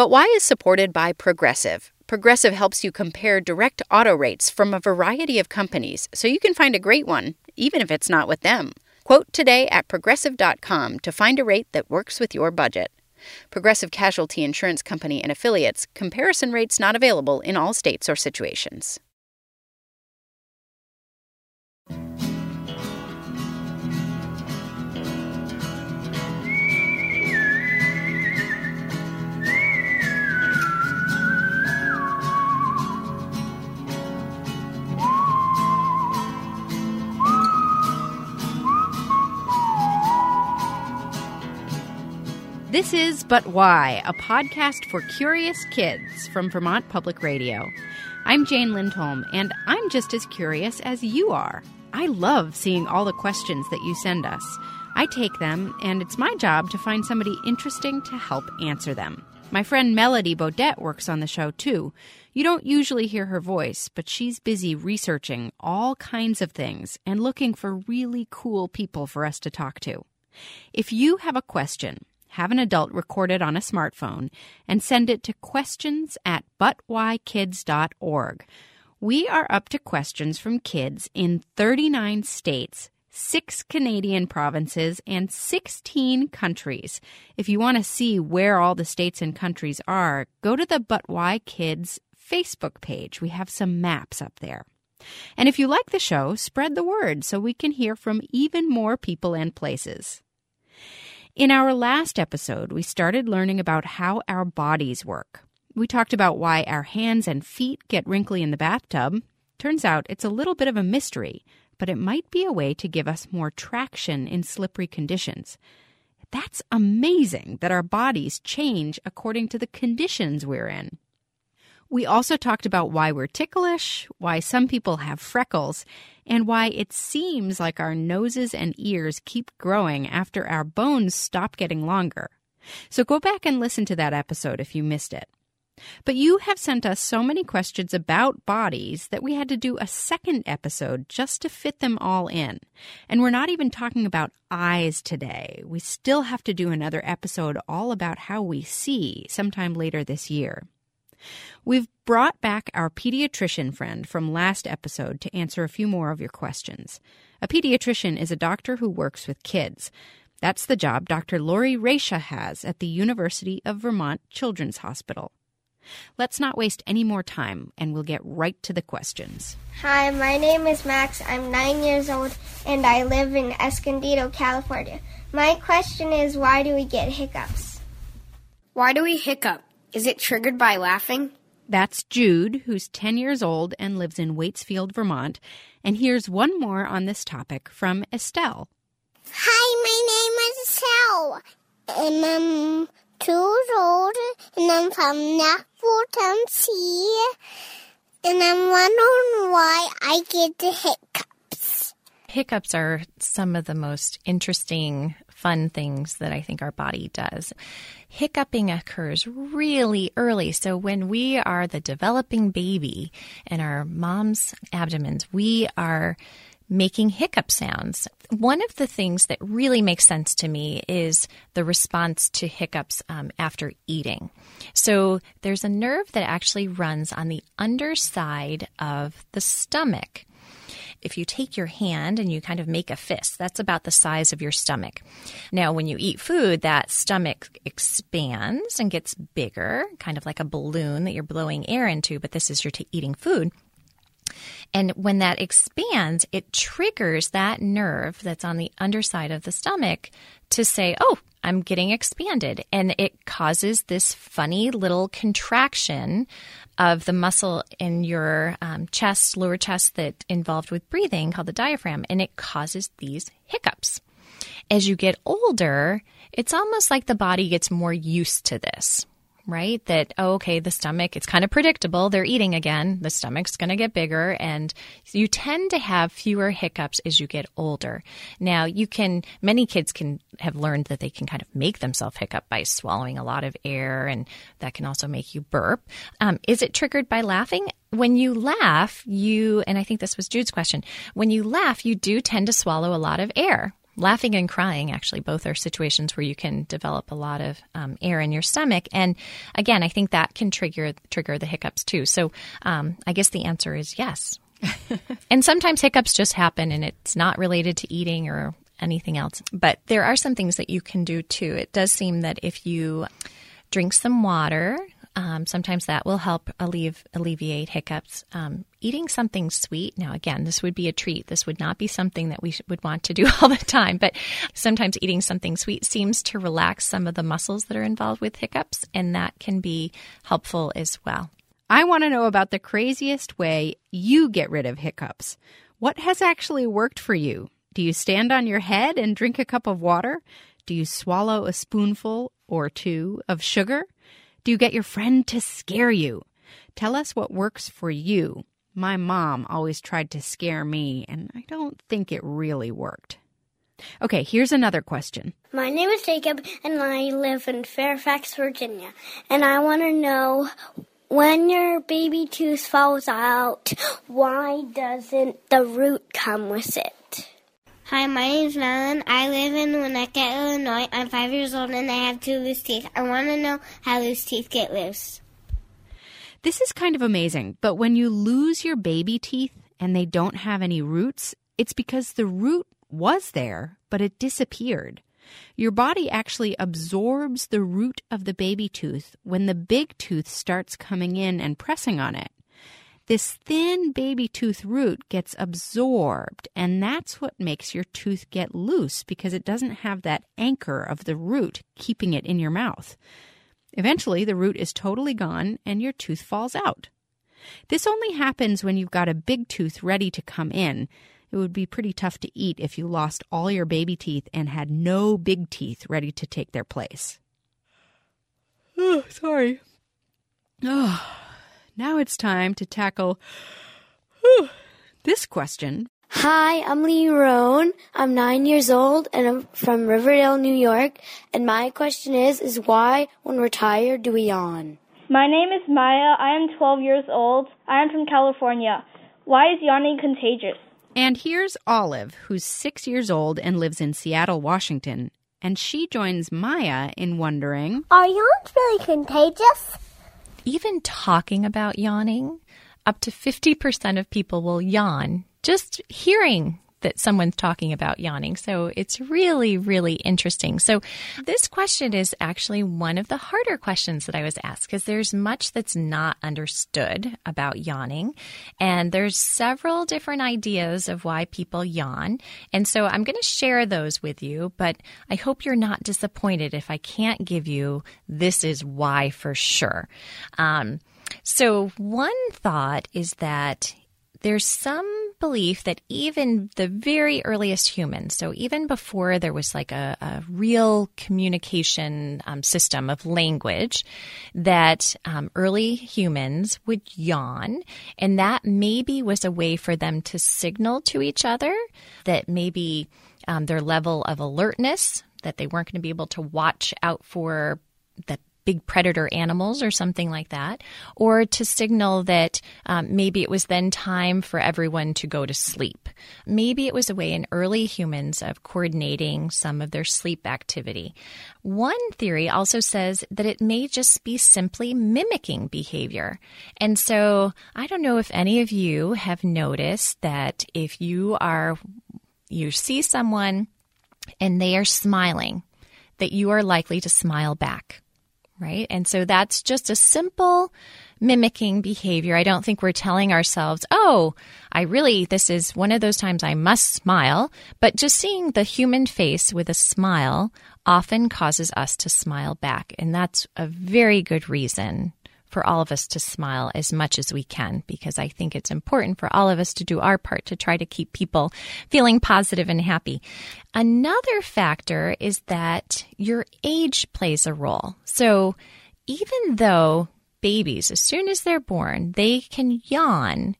But Why is supported by Progressive. Progressive helps you compare direct auto rates from a variety of companies so you can find a great one, even if it's not with them. Quote today at progressive.com to find a rate that works with your budget. Progressive Casualty Insurance Company and affiliates. Comparison rates not available in all states or situations. This is But Why, a podcast for curious kids from Vermont Public Radio. I'm Jane Lindholm, and I'm just as curious as you are. I love seeing all the questions that you send us. I take them, and it's my job to find somebody interesting to help answer them. My friend Melody Bodette works on the show too. You don't usually hear her voice, but she's busy researching all kinds of things and looking for really cool people for us to talk to. If you have a question, have an adult record it on a smartphone, and send it to questions at butwhykids.org. We are up to questions from kids in 39 states, six Canadian provinces, and 16 countries. If you want to see where all the states and countries are, go to the But Why Kids Facebook page. We have some maps up there. And if you like the show, spread the word so we can hear from even more people and places. In our last episode, we started learning about how our bodies work. We talked about why our hands and feet get wrinkly in the bathtub. Turns out it's a little bit of a mystery, but it might be a way to give us more traction in slippery conditions. That's amazing that our bodies change according to the conditions we're in. We also talked about why we're ticklish, why some people have freckles, and why it seems like our noses and ears keep growing after our bones stop getting longer. So go back and listen to that episode if you missed it. But you have sent us so many questions about bodies that we had to do a second episode just to fit them all in. And we're not even talking about eyes today. We still have to do another episode all about how we see sometime later this year. We've brought back our pediatrician friend from last episode to answer a few more of your questions. A pediatrician is a doctor who works with kids. That's the job Dr. Lori Raisha has at the University of Vermont Children's Hospital. Let's not waste any more time and we'll get right to the questions. Hi, my name is Max. I'm nine years old and I live in Escondido, California. My question is why do we get hiccups? Why do we hiccup? Is it triggered by laughing? That's Jude, who's 10 years old and lives in Waitsfield, Vermont. And here's one more on this topic from Estelle. Hi, my name is Estelle. And I'm two years old, and I'm from Nashville, Tennessee. And I'm wondering why I get the hiccups. Hiccups are some of the most interesting fun things that I think our body does. Hiccuping occurs really early. So when we are the developing baby in our mom's abdomens, we are making hiccup sounds. One of the things that really makes sense to me is the response to hiccups um, after eating. So there's a nerve that actually runs on the underside of the stomach if you take your hand and you kind of make a fist, that's about the size of your stomach. Now, when you eat food, that stomach expands and gets bigger, kind of like a balloon that you're blowing air into, but this is you're t- eating food. And when that expands, it triggers that nerve that's on the underside of the stomach to say, oh, I'm getting expanded. And it causes this funny little contraction of the muscle in your um, chest, lower chest, that involved with breathing called the diaphragm. And it causes these hiccups. As you get older, it's almost like the body gets more used to this right? That, oh, okay, the stomach, it's kind of predictable. They're eating again. The stomach's going to get bigger. And you tend to have fewer hiccups as you get older. Now, you can, many kids can have learned that they can kind of make themselves hiccup by swallowing a lot of air, and that can also make you burp. Um, is it triggered by laughing? when you laugh, you, and I think this was Jude's question, when you laugh, you do tend to swallow a lot of air laughing and crying, actually, both are situations where you can develop a lot of um, air in your stomach. And again, I think that can trigger trigger the hiccups too. So um, I guess the answer is yes. and sometimes hiccups just happen, and it's not related to eating or anything else. But there are some things that you can do too. It does seem that if you drink some water, um, sometimes that will help alleviate, alleviate hiccups. Um, eating something sweet, now again, this would be a treat. This would not be something that we would want to do all the time, but sometimes eating something sweet seems to relax some of the muscles that are involved with hiccups, and that can be helpful as well. I want to know about the craziest way you get rid of hiccups. What has actually worked for you? Do you stand on your head and drink a cup of water? Do you swallow a spoonful or two of sugar? Do you get your friend to scare you? Tell us what works for you. My mom always tried to scare me, and I don't think it really worked. Okay, here's another question. My name is Jacob, and I live in Fairfax, Virginia. And I want to know when your baby tooth falls out, why doesn't the root come with it? Hi, my name's Madeline. I live in Winnetka, Illinois. I'm five years old and I have two loose teeth. I want to know how loose teeth get loose. This is kind of amazing, but when you lose your baby teeth and they don't have any roots, it's because the root was there, but it disappeared. Your body actually absorbs the root of the baby tooth when the big tooth starts coming in and pressing on it this thin baby tooth root gets absorbed, and that's what makes your tooth get loose because it doesn't have that anchor of the root keeping it in your mouth. Eventually, the root is totally gone and your tooth falls out. This only happens when you've got a big tooth ready to come in. It would be pretty tough to eat if you lost all your baby teeth and had no big teeth ready to take their place. Oh, sorry. Oh. Now it's time to tackle whew, this question. Hi, I'm Lee Roan. I'm nine years old and I'm from Riverdale, New York. And my question is, is why when we're tired do we yawn? My name is Maya. I am 12 years old. I am from California. Why is yawning contagious? And here's Olive, who's six years old and lives in Seattle, Washington. And she joins Maya in wondering Are yawns really contagious? Even talking about yawning, up to 50% of people will yawn just hearing that someone's talking about yawning. So it's really, really interesting. So this question is actually one of the harder questions that I was asked because there's much that's not understood about yawning. And there's several different ideas of why people yawn. And so I'm going to share those with you, but I hope you're not disappointed if I can't give you this is why for sure. Um, so, one thought is that there's some belief that even the very earliest humans, so even before there was like a, a real communication um, system of language, that um, early humans would yawn, and that maybe was a way for them to signal to each other that maybe um, their level of alertness, that they weren't going to be able to watch out for the big predator animals or something like that, or to signal that um, maybe it was then time for everyone to go to sleep. Maybe it was a way in early humans of coordinating some of their sleep activity. One theory also says that it may just be simply mimicking behavior. And so I don't know if any of you have noticed that if you are, you see someone and they are smiling, that you are likely to smile back right? And so that's just a simple mimicking behavior. I don't think we're telling ourselves, oh, I really, this is one of those times I must smile. But just seeing the human face with a smile often causes us to smile back. And that's a very good reason for all of us to smile as much as we can because I think it's important for all of us to do our part to try to keep people feeling positive and happy. Another factor is that your age plays a role. So even though babies, as soon as they're born, they can yawn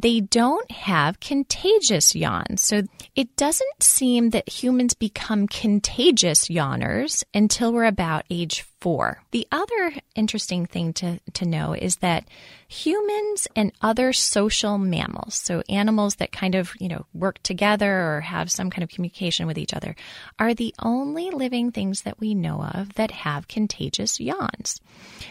they don't have contagious yawns. So it doesn't seem that humans become contagious yawners until we're about age four. The other interesting thing to, to know is that humans and other social mammals, so animals that kind of, you know, work together or have some kind of communication with each other, are the only living things that we know of that have contagious yawns.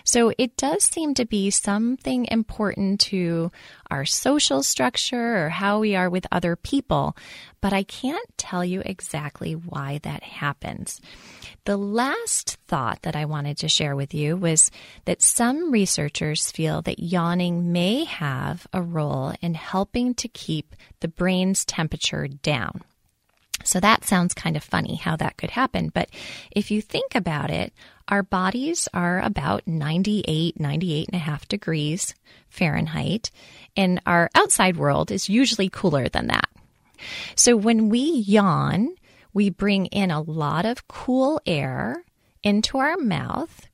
So it does seem to be something important to our social structure or how we are with other people, but I can't tell you exactly why that happens. The last thought that I wanted to share with you was that some researchers feel that yawning may have a role in helping to keep the brain's temperature down. So that sounds kind of funny how that could happen. But if you think about it, our bodies are about 98, 98 and a half degrees Fahrenheit, and our outside world is usually cooler than that. So when we yawn, we bring in a lot of cool air into our mouth.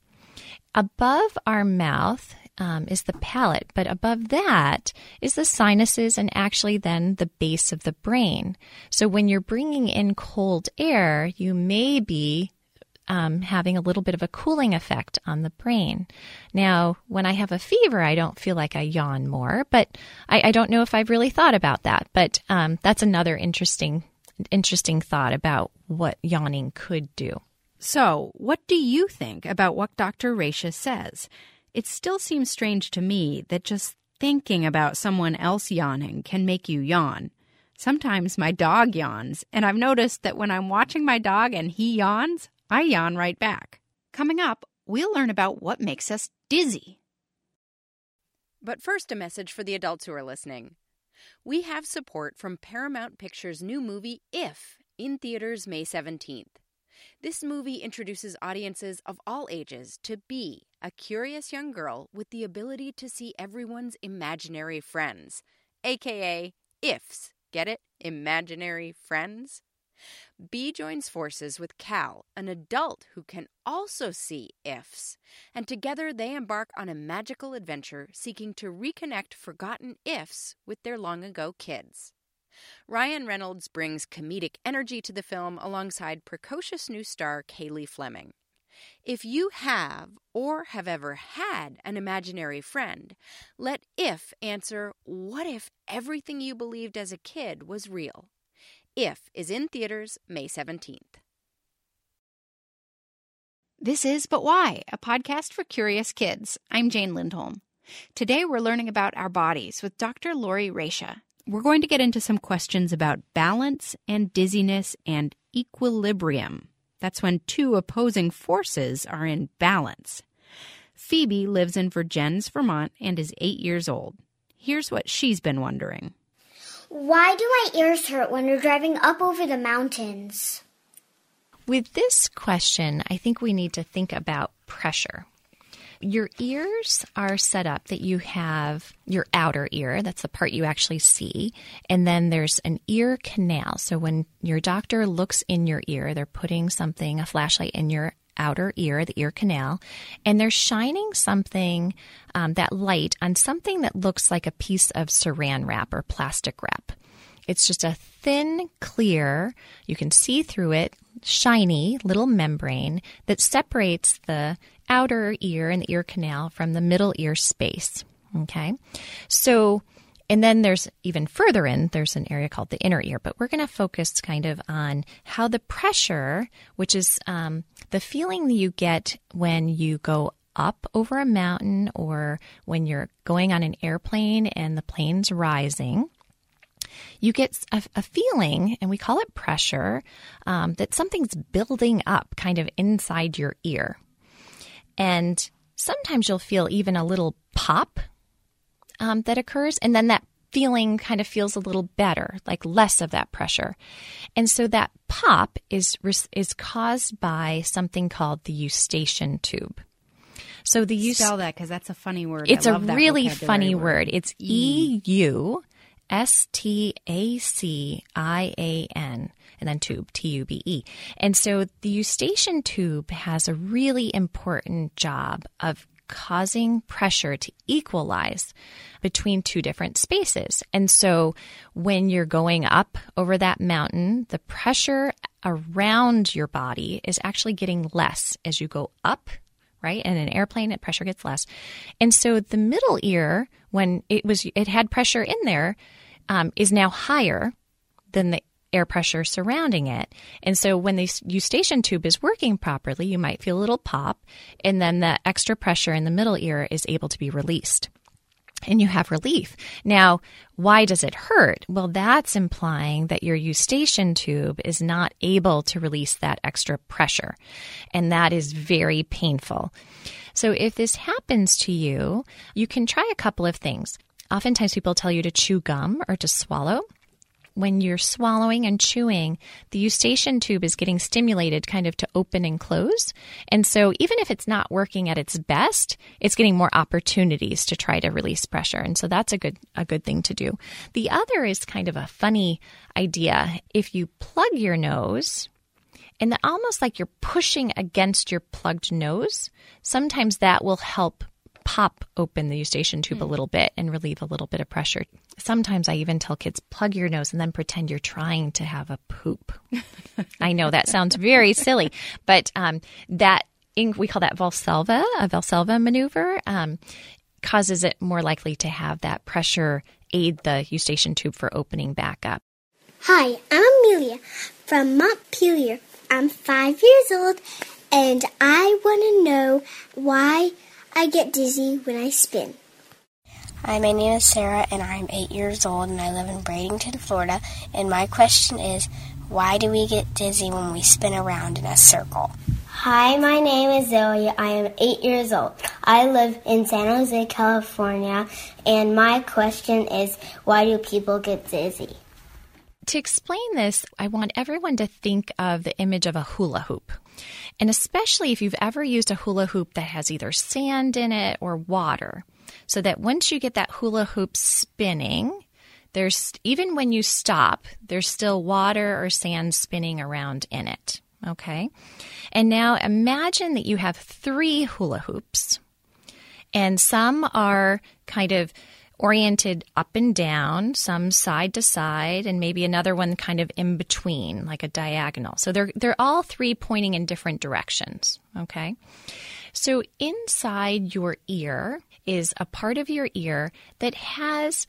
Above our mouth um, is the palate, but above that is the sinuses and actually then the base of the brain. So when you're bringing in cold air, you may be um, having a little bit of a cooling effect on the brain. Now, when I have a fever, I don't feel like I yawn more, but I, I don't know if I've really thought about that. But um, that's another interesting, interesting thought about what yawning could do. So, what do you think about what Dr. Raisha says? It still seems strange to me that just thinking about someone else yawning can make you yawn. Sometimes my dog yawns, and I've noticed that when I'm watching my dog and he yawns, I yawn right back. Coming up, we'll learn about what makes us dizzy. But first, a message for the adults who are listening. We have support from Paramount Pictures' new movie, If, in theaters May 17th. This movie introduces audiences of all ages to Bee, a curious young girl with the ability to see everyone's imaginary friends, aka IFs. Get it? Imaginary friends? Bee joins forces with Cal, an adult who can also see ifs, and together they embark on a magical adventure seeking to reconnect forgotten ifs with their long ago kids. Ryan Reynolds brings comedic energy to the film alongside precocious new star Cailey Fleming. If you have or have ever had an imaginary friend, let if answer what if everything you believed as a kid was real? If is in theaters May 17th. This is But Why, a podcast for curious kids. I'm Jane Lindholm. Today we're learning about our bodies with Dr. Lori Raisha. We're going to get into some questions about balance and dizziness and equilibrium. That's when two opposing forces are in balance. Phoebe lives in Vergennes, Vermont, and is eight years old. Here's what she's been wondering. Why do my ears hurt when we're driving up over the mountains? With this question, I think we need to think about pressure. Your ears are set up that you have your outer ear, that's the part you actually see, and then there's an ear canal. So when your doctor looks in your ear, they're putting something, a flashlight in your outer ear, the ear canal, and they're shining something, um, that light, on something that looks like a piece of saran wrap or plastic wrap. It's just a thin, clear, you can see through it, shiny little membrane that separates the outer ear and the ear canal from the middle ear space. Okay. So, and then there's even further in, there's an area called the inner ear, but we're going to focus kind of on how the pressure, which is um, the feeling that you get when you go up over a mountain or when you're going on an airplane and the plane's rising. You get a, a feeling, and we call it pressure, um, that something's building up kind of inside your ear. And sometimes you'll feel even a little pop um, that occurs, and then that feeling kind of feels a little better, like less of that pressure. And so that pop is is caused by something called the eustachian tube. So the you spell that because that's a funny word. It's a really funny word. word. It's E U S T A C I A N and then tube, T U B E. And so the eustachian tube has a really important job of causing pressure to equalize between two different spaces. And so when you're going up over that mountain, the pressure around your body is actually getting less as you go up right? And an airplane, the pressure gets less. And so the middle ear, when it was, it had pressure in there, um, is now higher than the air pressure surrounding it. And so when the eustachian tube is working properly, you might feel a little pop, and then the extra pressure in the middle ear is able to be released. And you have relief. Now, why does it hurt? Well, that's implying that your eustachian tube is not able to release that extra pressure. And that is very painful. So if this happens to you, you can try a couple of things. Oftentimes people tell you to chew gum or to swallow when you're swallowing and chewing, the eustachian tube is getting stimulated kind of to open and close. And so even if it's not working at its best, it's getting more opportunities to try to release pressure. And so that's a good a good thing to do. The other is kind of a funny idea. If you plug your nose, and almost like you're pushing against your plugged nose, sometimes that will help pop open the eustachian tube mm. a hmm. little bit and relieve a little bit of pressure. Sometimes I even tell kids, plug your nose and then pretend you're trying to have a poop. I know that sounds very silly, but um, that we call that Valsalva, a Valsalva maneuver, um, causes it more likely to have that pressure aid the eustachian tube for opening back up. Hi, I'm Amelia from Montpelier. I'm five years old, and I want to know why I get dizzy when I spin. Hi, my name is Sarah, and I'm eight years old, and I live in Bradenton, Florida. And my question is, why do we get dizzy when we spin around in a circle? Hi, my name is Zoe. I am eight years old. I live in San Jose, California, and my question is, why do people get dizzy? To explain this, I want everyone to think of the image of a hula hoop. And especially if you've ever used a hula hoop that has either sand in it or water, so that once you get that hula hoop spinning, there's even when you stop, there's still water or sand spinning around in it. Okay. And now imagine that you have three hula hoops, and some are kind of oriented up and down, some side to side, and maybe another one kind of in between, like a diagonal. So they're they're all three pointing in different directions. Okay. So inside your ear is a part of your ear that has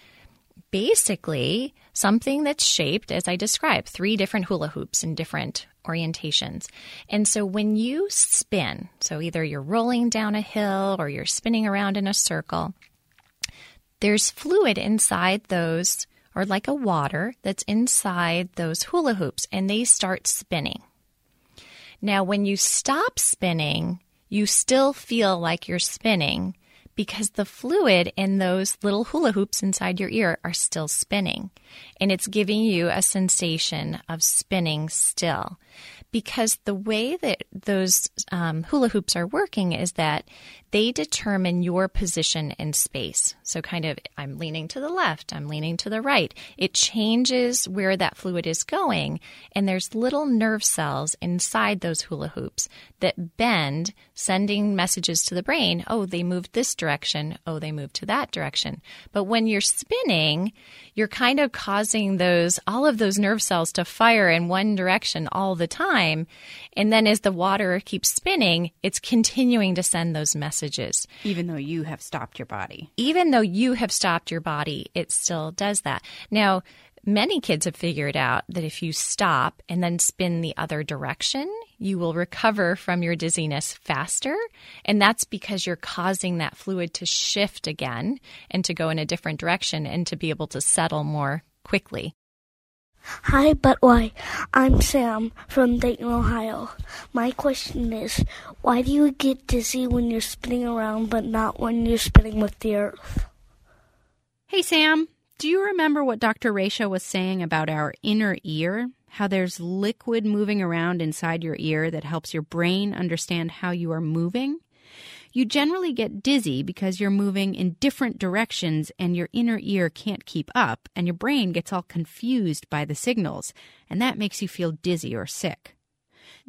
basically something that's shaped, as I described, three different hula hoops in different orientations. And so when you spin, so either you're rolling down a hill or you're spinning around in a circle, there's fluid inside those, or like a water that's inside those hula hoops, and they start spinning. Now, when you stop spinning, you still feel like you're spinning because the fluid in those little hula hoops inside your ear are still spinning. And it's giving you a sensation of spinning still because the way that those um, hula hoops are working is that they determine your position in space. So, kind of, I'm leaning to the left, I'm leaning to the right. It changes where that fluid is going, and there's little nerve cells inside those hula hoops that bend, sending messages to the brain oh, they moved this direction, oh, they moved to that direction. But when you're spinning, you're kind of causing those, all of those nerve cells to fire in one direction all the time. And then as the water keeps spinning, it's continuing to send those messages. Even though you have stopped your body. Even though you have stopped your body, it still does that. Now, many kids have figured out that if you stop and then spin the other direction, you will recover from your dizziness faster. And that's because you're causing that fluid to shift again and to go in a different direction and to be able to settle more quickly. Hi, but why? I'm Sam from Dayton, Ohio. My question is, why do you get dizzy when you're spinning around but not when you're spinning with the earth? Hey, Sam. Do you remember what Dr. Raisha was saying about our inner ear? How there's liquid moving around inside your ear that helps your brain understand how you are moving? You generally get dizzy because you're moving in different directions and your inner ear can't keep up, and your brain gets all confused by the signals, and that makes you feel dizzy or sick.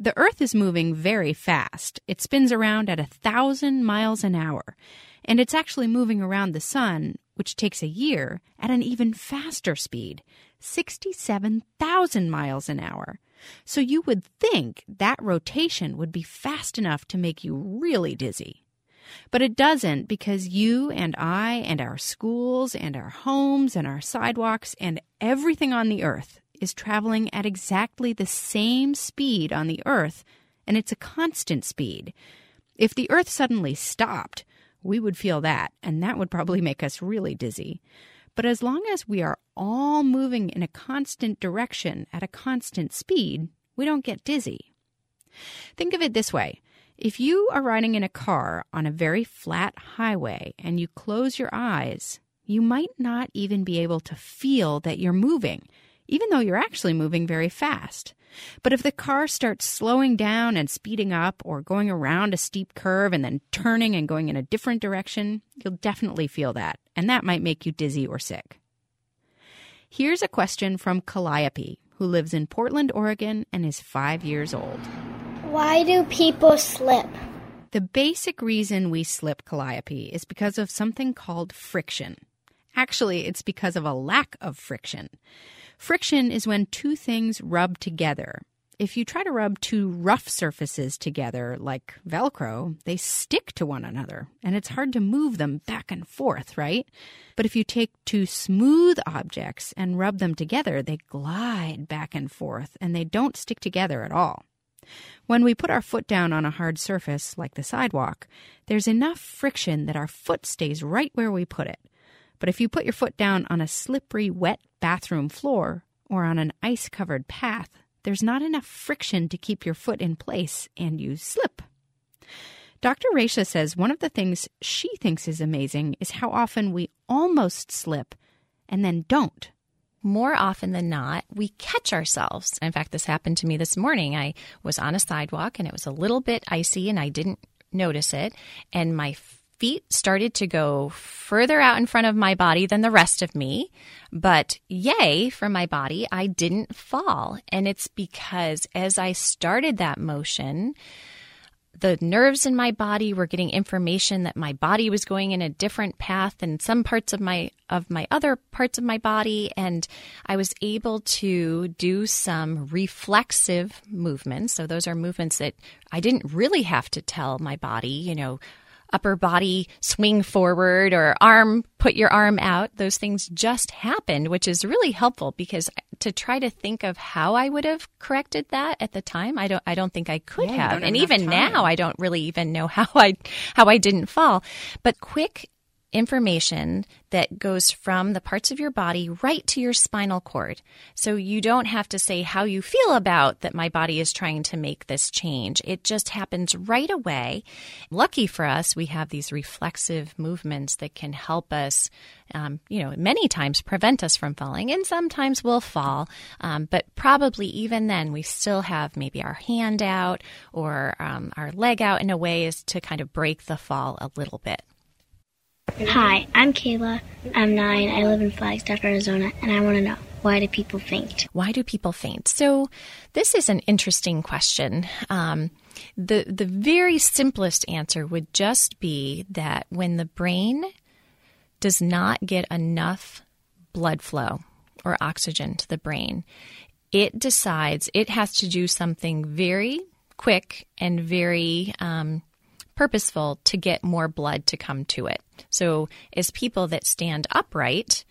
The Earth is moving very fast. It spins around at a thousand miles an hour, and it's actually moving around the Sun, which takes a year, at an even faster speed 67,000 miles an hour. So you would think that rotation would be fast enough to make you really dizzy. But it doesn't because you and I and our schools and our homes and our sidewalks and everything on the earth is traveling at exactly the same speed on the earth, and it's a constant speed. If the earth suddenly stopped, we would feel that, and that would probably make us really dizzy. But as long as we are all moving in a constant direction at a constant speed, we don't get dizzy. Think of it this way if you are riding in a car on a very flat highway and you close your eyes, you might not even be able to feel that you're moving, even though you're actually moving very fast. But if the car starts slowing down and speeding up or going around a steep curve and then turning and going in a different direction, you'll definitely feel that, and that might make you dizzy or sick. Here's a question from Calliope, who lives in Portland, Oregon, and is five years old. Why do people slip? The basic reason we slip Calliope is because of something called friction. Actually, it's because of a lack of friction. Friction is when two things rub together. If you try to rub two rough surfaces together, like Velcro, they stick to one another, and it's hard to move them back and forth, right? But if you take two smooth objects and rub them together, they glide back and forth, and they don't stick together at all. When we put our foot down on a hard surface, like the sidewalk, there's enough friction that our foot stays right where we put it. But if you put your foot down on a slippery, wet bathroom floor or on an ice covered path, there's not enough friction to keep your foot in place and you slip. Dr. Raisha says one of the things she thinks is amazing is how often we almost slip and then don't more often than not, we catch ourselves. In fact, this happened to me this morning. I was on a sidewalk and it was a little bit icy and I didn't notice it. And my feet started to go further out in front of my body than the rest of me. But yay for my body, I didn't fall. And it's because as I started that motion, the nerves in my body were getting information that my body was going in a different path than some parts of my of my other parts of my body. And I was able to do some reflexive movements. So those are movements that I didn't really have to tell my body you know upper body swing forward or arm, put your arm out. Those things just happened, which is really helpful because to try to think of how I would have corrected that at the time, I don't, I don't think I could yeah, have. And even time. now, I don't really even know how I, how I didn't fall. But quick information that goes from the parts of your body right to your spinal cord. So you don't have to say how you feel about that my body is trying to make this change. It just happens right away. Lucky for us, we have these reflexive movements that can help us, um, you know, many times prevent us from falling, and sometimes we'll fall. Um, but probably even then, we still have maybe our hand out or um, our leg out in a way is to kind of break the fall a little bit. Hi, I'm Kayla. I'm nine. I live in Flagstaff, Arizona, and I want to know why do people faint? Why do people faint? So, this is an interesting question. Um, the the very simplest answer would just be that when the brain does not get enough blood flow or oxygen to the brain, it decides it has to do something very quick and very um, purposeful to get more blood to come to it. So, as people that stand upright,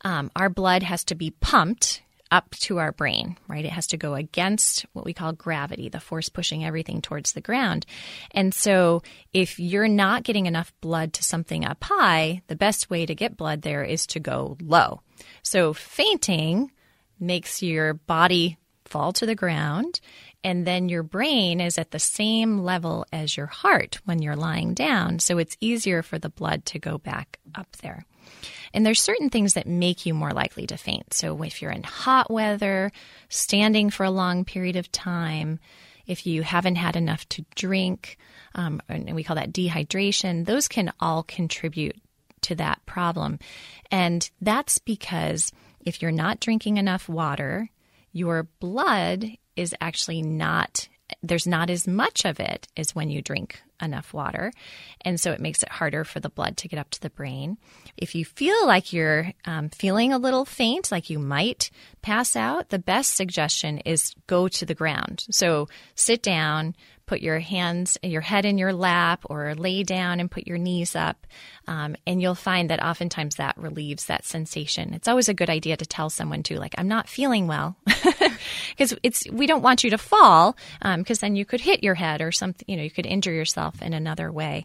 um, our blood has to be pumped up to our brain, right? It has to go against what we call gravity, the force pushing everything towards the ground. And so, if you're not getting enough blood to something up high, the best way to get blood there is to go low. So, fainting makes your body fall to the ground and then your brain is at the same level as your heart when you're lying down. So it's easier for the blood to go back up there. And there's certain things that make you more likely to faint. So if you're in hot weather, standing for a long period of time, if you haven't had enough to drink, um, and we call that dehydration, those can all contribute to that problem. And that's because if you're not drinking enough water, your blood is actually not there's not as much of it as when you drink enough water. And so it makes it harder for the blood to get up to the brain. If you feel like you're um, feeling a little faint, like you might pass out, the best suggestion is go to the ground. So sit down, put your hands, your head in your lap, or lay down and put your knees up. Um, and you'll find that oftentimes that relieves that sensation. It's always a good idea to tell someone too, like, I'm not feeling well. Because it's, we don't want you to fall, because um, then you could hit your head or something, you know, you could injure yourself in another way.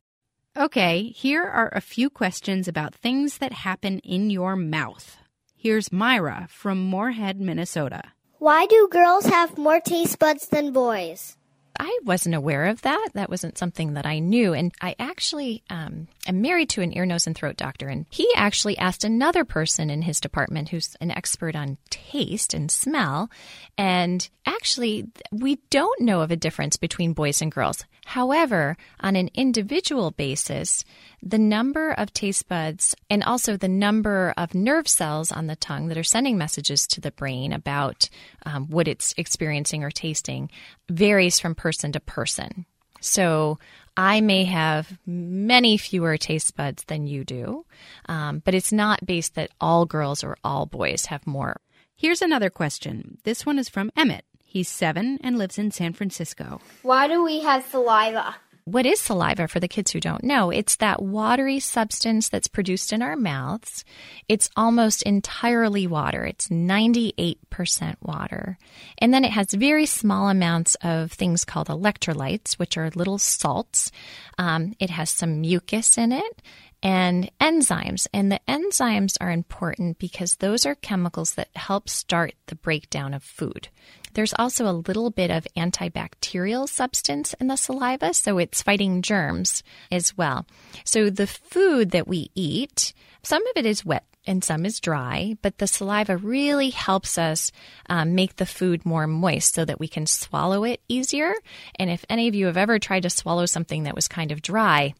Okay, here are a few questions about things that happen in your mouth. Here's Myra from Moorhead, Minnesota. Why do girls have more taste buds than boys? I wasn't aware of that. That wasn't something that I knew. And I actually um, am married to an ear, nose, and throat doctor. And he actually asked another person in his department who's an expert on taste and smell. And actually, we don't know of a difference between boys and girls. However, on an individual basis, the number of taste buds and also the number of nerve cells on the tongue that are sending messages to the brain about um, what it's experiencing or tasting varies from person to person. So I may have many fewer taste buds than you do, um, but it's not based that all girls or all boys have more. Here's another question. This one is from Emmett. He's seven and lives in San Francisco. Why do we have saliva? What is saliva for the kids who don't know? It's that watery substance that's produced in our mouths. It's almost entirely water. It's 98% water. And then it has very small amounts of things called electrolytes, which are little salts. Um, it has some mucus in it and enzymes. And the enzymes are important because those are chemicals that help start the breakdown of food. There's also a little bit of antibacterial substance in the saliva, so it's fighting germs as well. So the food that we eat, some of it is wet and some is dry, but the saliva really helps us um, make the food more moist so that we can swallow it easier. And if any of you have ever tried to swallow something that was kind of dry,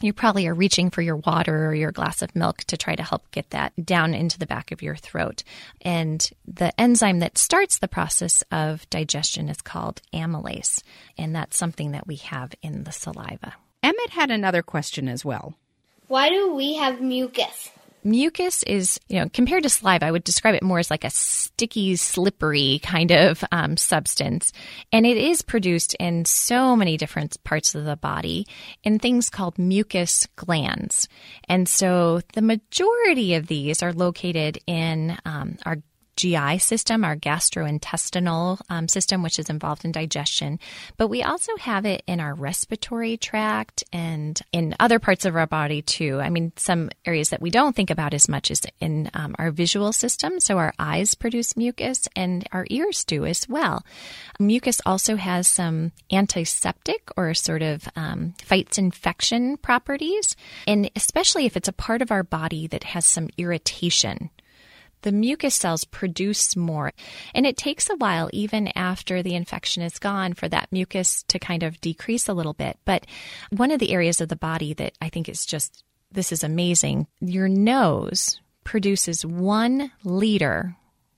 you probably are reaching for your water or your glass of milk to try to help get that down into the back of your throat. And the enzyme that starts the process of digestion is called amylase, and that's something that we have in the saliva. Emmett had another question as well. Why do we have mucus? Mucus is, you know, compared to saliva, I would describe it more as like a sticky, slippery kind of um, substance. And it is produced in so many different parts of the body in things called mucus glands. And so the majority of these are located in um, our GI system, our gastrointestinal um, system, which is involved in digestion. But we also have it in our respiratory tract and in other parts of our body too. I mean, some areas that we don't think about as much is in um, our visual system. So our eyes produce mucus and our ears do as well. Mucus also has some antiseptic or sort of um, fights infection properties. And especially if it's a part of our body that has some irritation the mucus cells produce more. And it takes a while, even after the infection is gone, for that mucus to kind of decrease a little bit. But one of the areas of the body that I think is just this is amazing your nose produces one liter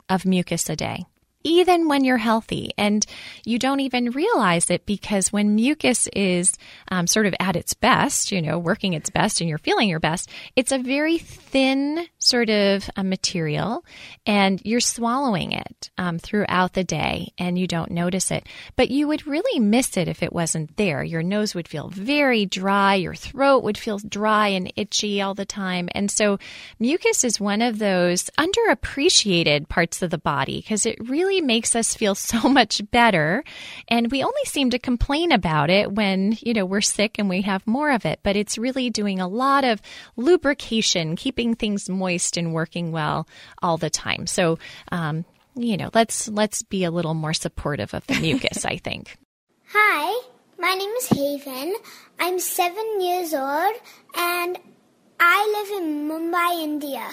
of mucus a day even when you're healthy. And you don't even realize it because when mucus is um, sort of at its best, you know, working its best and you're feeling your best, it's a very thin sort of a material and you're swallowing it um, throughout the day and you don't notice it. But you would really miss it if it wasn't there. Your nose would feel very dry, your throat would feel dry and itchy all the time. And so mucus is one of those underappreciated parts of the body because it really really makes us feel so much better. And we only seem to complain about it when, you know, we're sick and we have more of it. But it's really doing a lot of lubrication, keeping things moist and working well all the time. So, um, you know, let's let's be a little more supportive of the mucus, I think. Hi, my name is Haven. I'm seven years old and I live in Mumbai, India.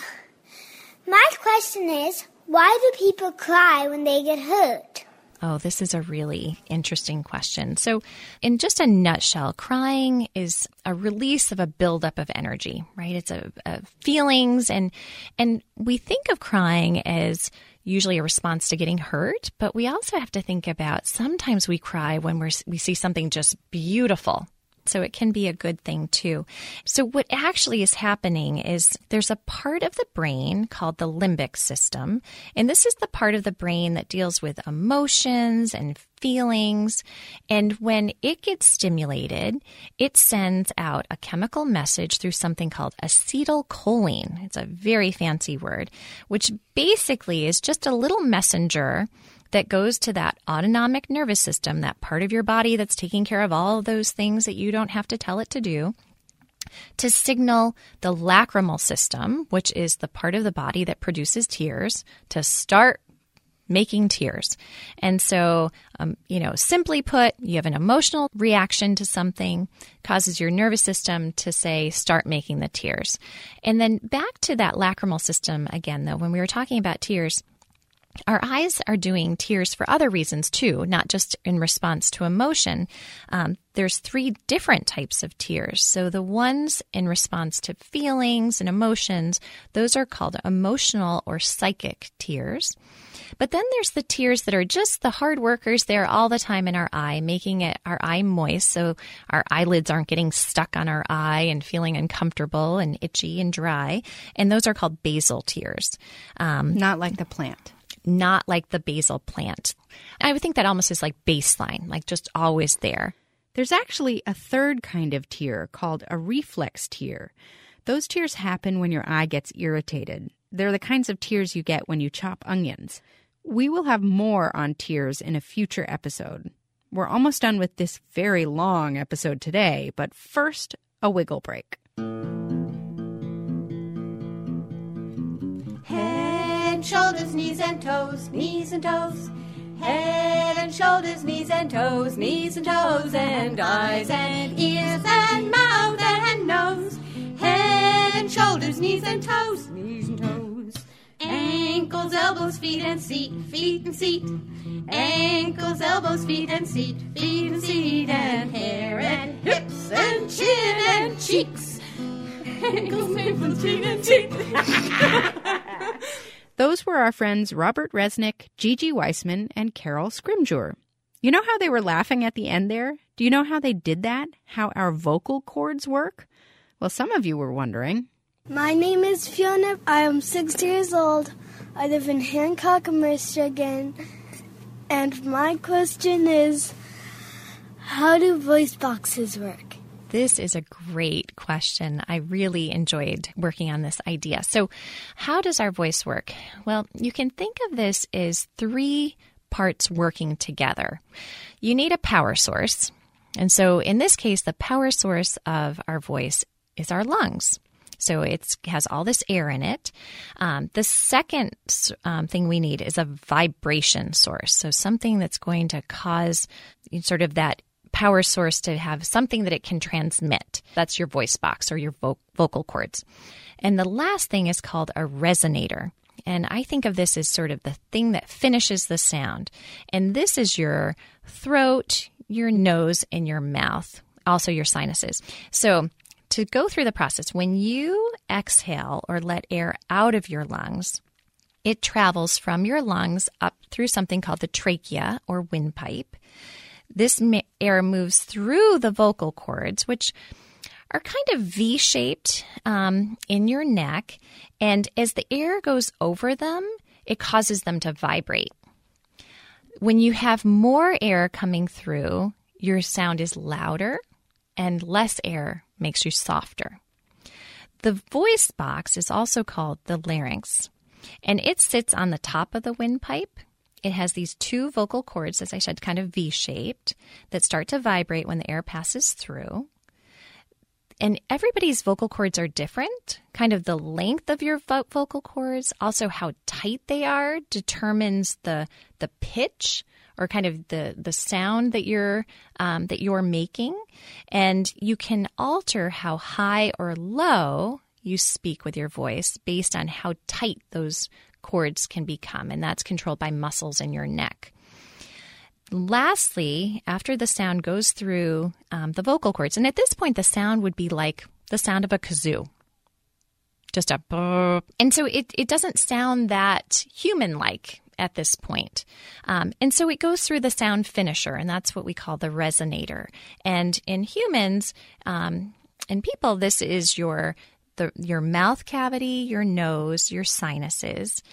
My question is why do people cry when they get hurt? Oh, this is a really interesting question. So, in just a nutshell, crying is a release of a buildup of energy, right? It's a, a, feelings, and and we think of crying as usually a response to getting hurt, but we also have to think about sometimes we cry when we're, we see something just beautiful, So it can be a good thing too. So what actually is happening is there's a part of the brain called the limbic system. And this is the part of the brain that deals with emotions and feelings. And when it gets stimulated, it sends out a chemical message through something called acetylcholine. It's a very fancy word, which basically is just a little messenger that goes to that autonomic nervous system, that part of your body that's taking care of all those things that you don't have to tell it to do, to signal the lacrimal system, which is the part of the body that produces tears, to start making tears. And so, um, you know, simply put, you have an emotional reaction to something, causes your nervous system to say, start making the tears. And then back to that lacrimal system again, though, when we were talking about tears, our eyes are doing tears for other reasons too, not just in response to emotion. Um, there's three different types of tears. So the ones in response to feelings and emotions, those are called emotional or psychic tears. But then there's the tears that are just the hard workers there all the time in our eye, making it our eye moist so our eyelids aren't getting stuck on our eye and feeling uncomfortable and itchy and dry. And those are called basal tears. Um, not like the plant not like the basil plant. I would think that almost is like baseline, like just always there. There's actually a third kind of tear called a reflex tear. Those tears happen when your eye gets irritated. They're the kinds of tears you get when you chop onions. We will have more on tears in a future episode. We're almost done with this very long episode today, but first, a wiggle break. Knees and toes, knees and toes. Head and shoulders, knees and toes, knees and toes, and eyes and ears and mouth and nose. Head and shoulders, knees and toes, knees and toes. Ankles, elbows, feet and seat, feet and seat. Ankles, elbows, feet and seat, feet and seat, and hair and hips and chin and cheeks. Ankles, nipples, chin and teeth. Those were our friends Robert Resnick, Gigi Weissman, and Carol Scrimgeour. You know how they were laughing at the end there? Do you know how they did that? How our vocal cords work? Well, some of you were wondering. My name is Fiona. I am six years old. I live in Hancock, Michigan. And my question is How do voice boxes work? This is a great question. I really enjoyed working on this idea. So, how does our voice work? Well, you can think of this as three parts working together. You need a power source. And so, in this case, the power source of our voice is our lungs. So it has all this air in it. Um, the second um, thing we need is a vibration source. So something that's going to cause sort of that power source to have something that it can transmit. That's your voice box or your vo- vocal cords. And the last thing is called a resonator. And I think of this as sort of the thing that finishes the sound. And this is your throat, your nose, and your mouth, also your sinuses. So, to go through the process, when you exhale or let air out of your lungs, it travels from your lungs up through something called the trachea or windpipe. This air moves through the vocal cords, which are kind of V shaped um, in your neck. And as the air goes over them, it causes them to vibrate. When you have more air coming through, your sound is louder, and less air makes you softer. The voice box is also called the larynx, and it sits on the top of the windpipe it has these two vocal cords, as I said, kind of V shaped, that start to vibrate when the air passes through. And everybody's vocal cords are different. Kind of the length of your vocal cords, also how tight they are, determines the the pitch or kind of the the sound that you're um, that you're making. And you can alter how high or low you speak with your voice based on how tight those cords can become, and that's controlled by muscles in your neck. Lastly, after the sound goes through um, the vocal cords, and at this point, the sound would be like the sound of a kazoo. Just a burp. And so it, it doesn't sound that human like at this point. Um, and so it goes through the sound finisher, and that's what we call the resonator. And in humans, um, in people, this is your the, your mouth cavity, your nose, your sinuses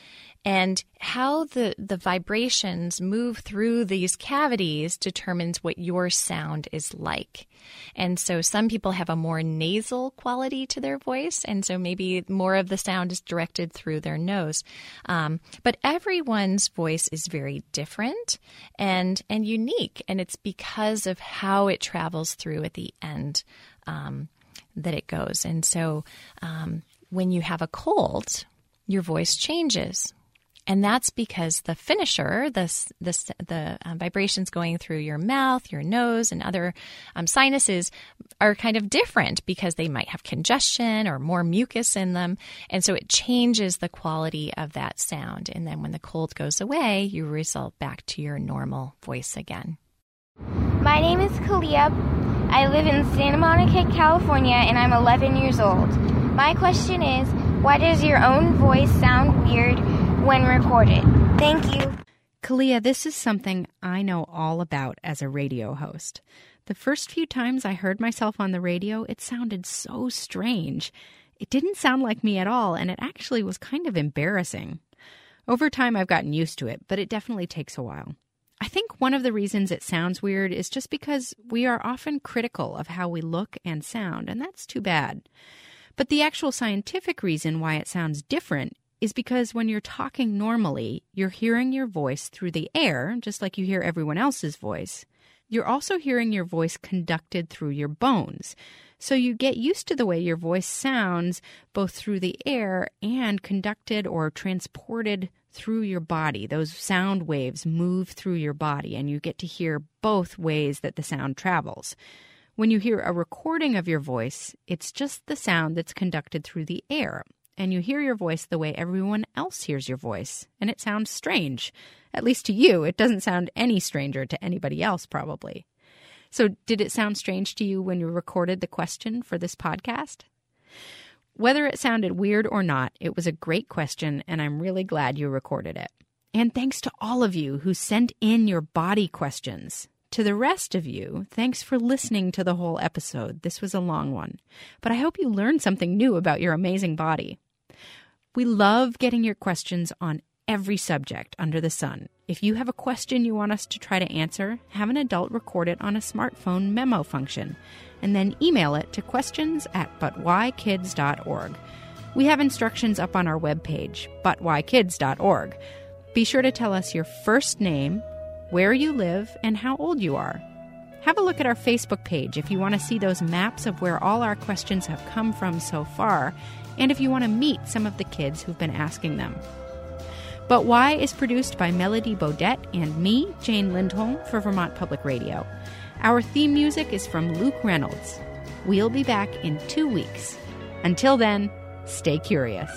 and how the, the vibrations move through these cavities determines what your sound is like. And so some people have a more nasal quality to their voice, and so maybe more of the sound is directed through their nose. Um, but everyone's voice is very different and and unique, and it's because of how it travels through at the end um, that it goes. And so um, when you have a cold, your voice changes and that's because the finisher, the, the, the um, vibrations going through your mouth, your nose, and other um, sinuses are kind of different because they might have congestion or more mucus in them. And so it changes the quality of that sound. And then when the cold goes away, you result back to your normal voice again. My name is Kalia. I live in Santa Monica, California, and I'm 11 years old. My question is why does your own voice sound weird when recorded? Thank you. Kalia, this is something I know all about as a radio host. The first few times I heard myself on the radio, it sounded so strange. It didn't sound like me at all, and it actually was kind of embarrassing. Over time, I've gotten used to it, but it definitely takes a while. I think one of the reasons it sounds weird is just because we are often critical of how we look and sound, and that's too bad. But the actual scientific reason why it sounds different is because when you're talking normally, you're hearing your voice through the air, just like you hear everyone else's voice. You're also hearing your voice conducted through your bones. So you get used to the way your voice sounds both through the air and conducted or transported through your body. Those sound waves move through your body, and you get to hear both ways that the sound travels. When you hear a recording of your voice, it's just the sound that's conducted through the air, and you hear your voice the way everyone else hears your voice, and it sounds strange. At least to you, it doesn't sound any stranger to anybody else, probably. So, did it sound strange to you when you recorded the question for this podcast? Whether it sounded weird or not, it was a great question, and I'm really glad you recorded it. And thanks to all of you who sent in your body questions. To the rest of you, thanks for listening to the whole episode. This was a long one, but I hope you learned something new about your amazing body. We love getting your questions on every subject under the sun. If you have a question you want us to try to answer, have an adult record it on a smartphone memo function and then email it to questions at butwhykids.org. We have instructions up on our webpage, butwhykids.org. Be sure to tell us your first name, where you live, and how old you are. Have a look at our Facebook page if you want to see those maps of where all our questions have come from so far, and if you want to meet some of the kids who've been asking them. But Why is produced by Melody Bodette and me, Jane Lindholm, for Vermont Public Radio. Our theme music is from Luke Reynolds. We'll be back in two weeks. Until then, stay curious.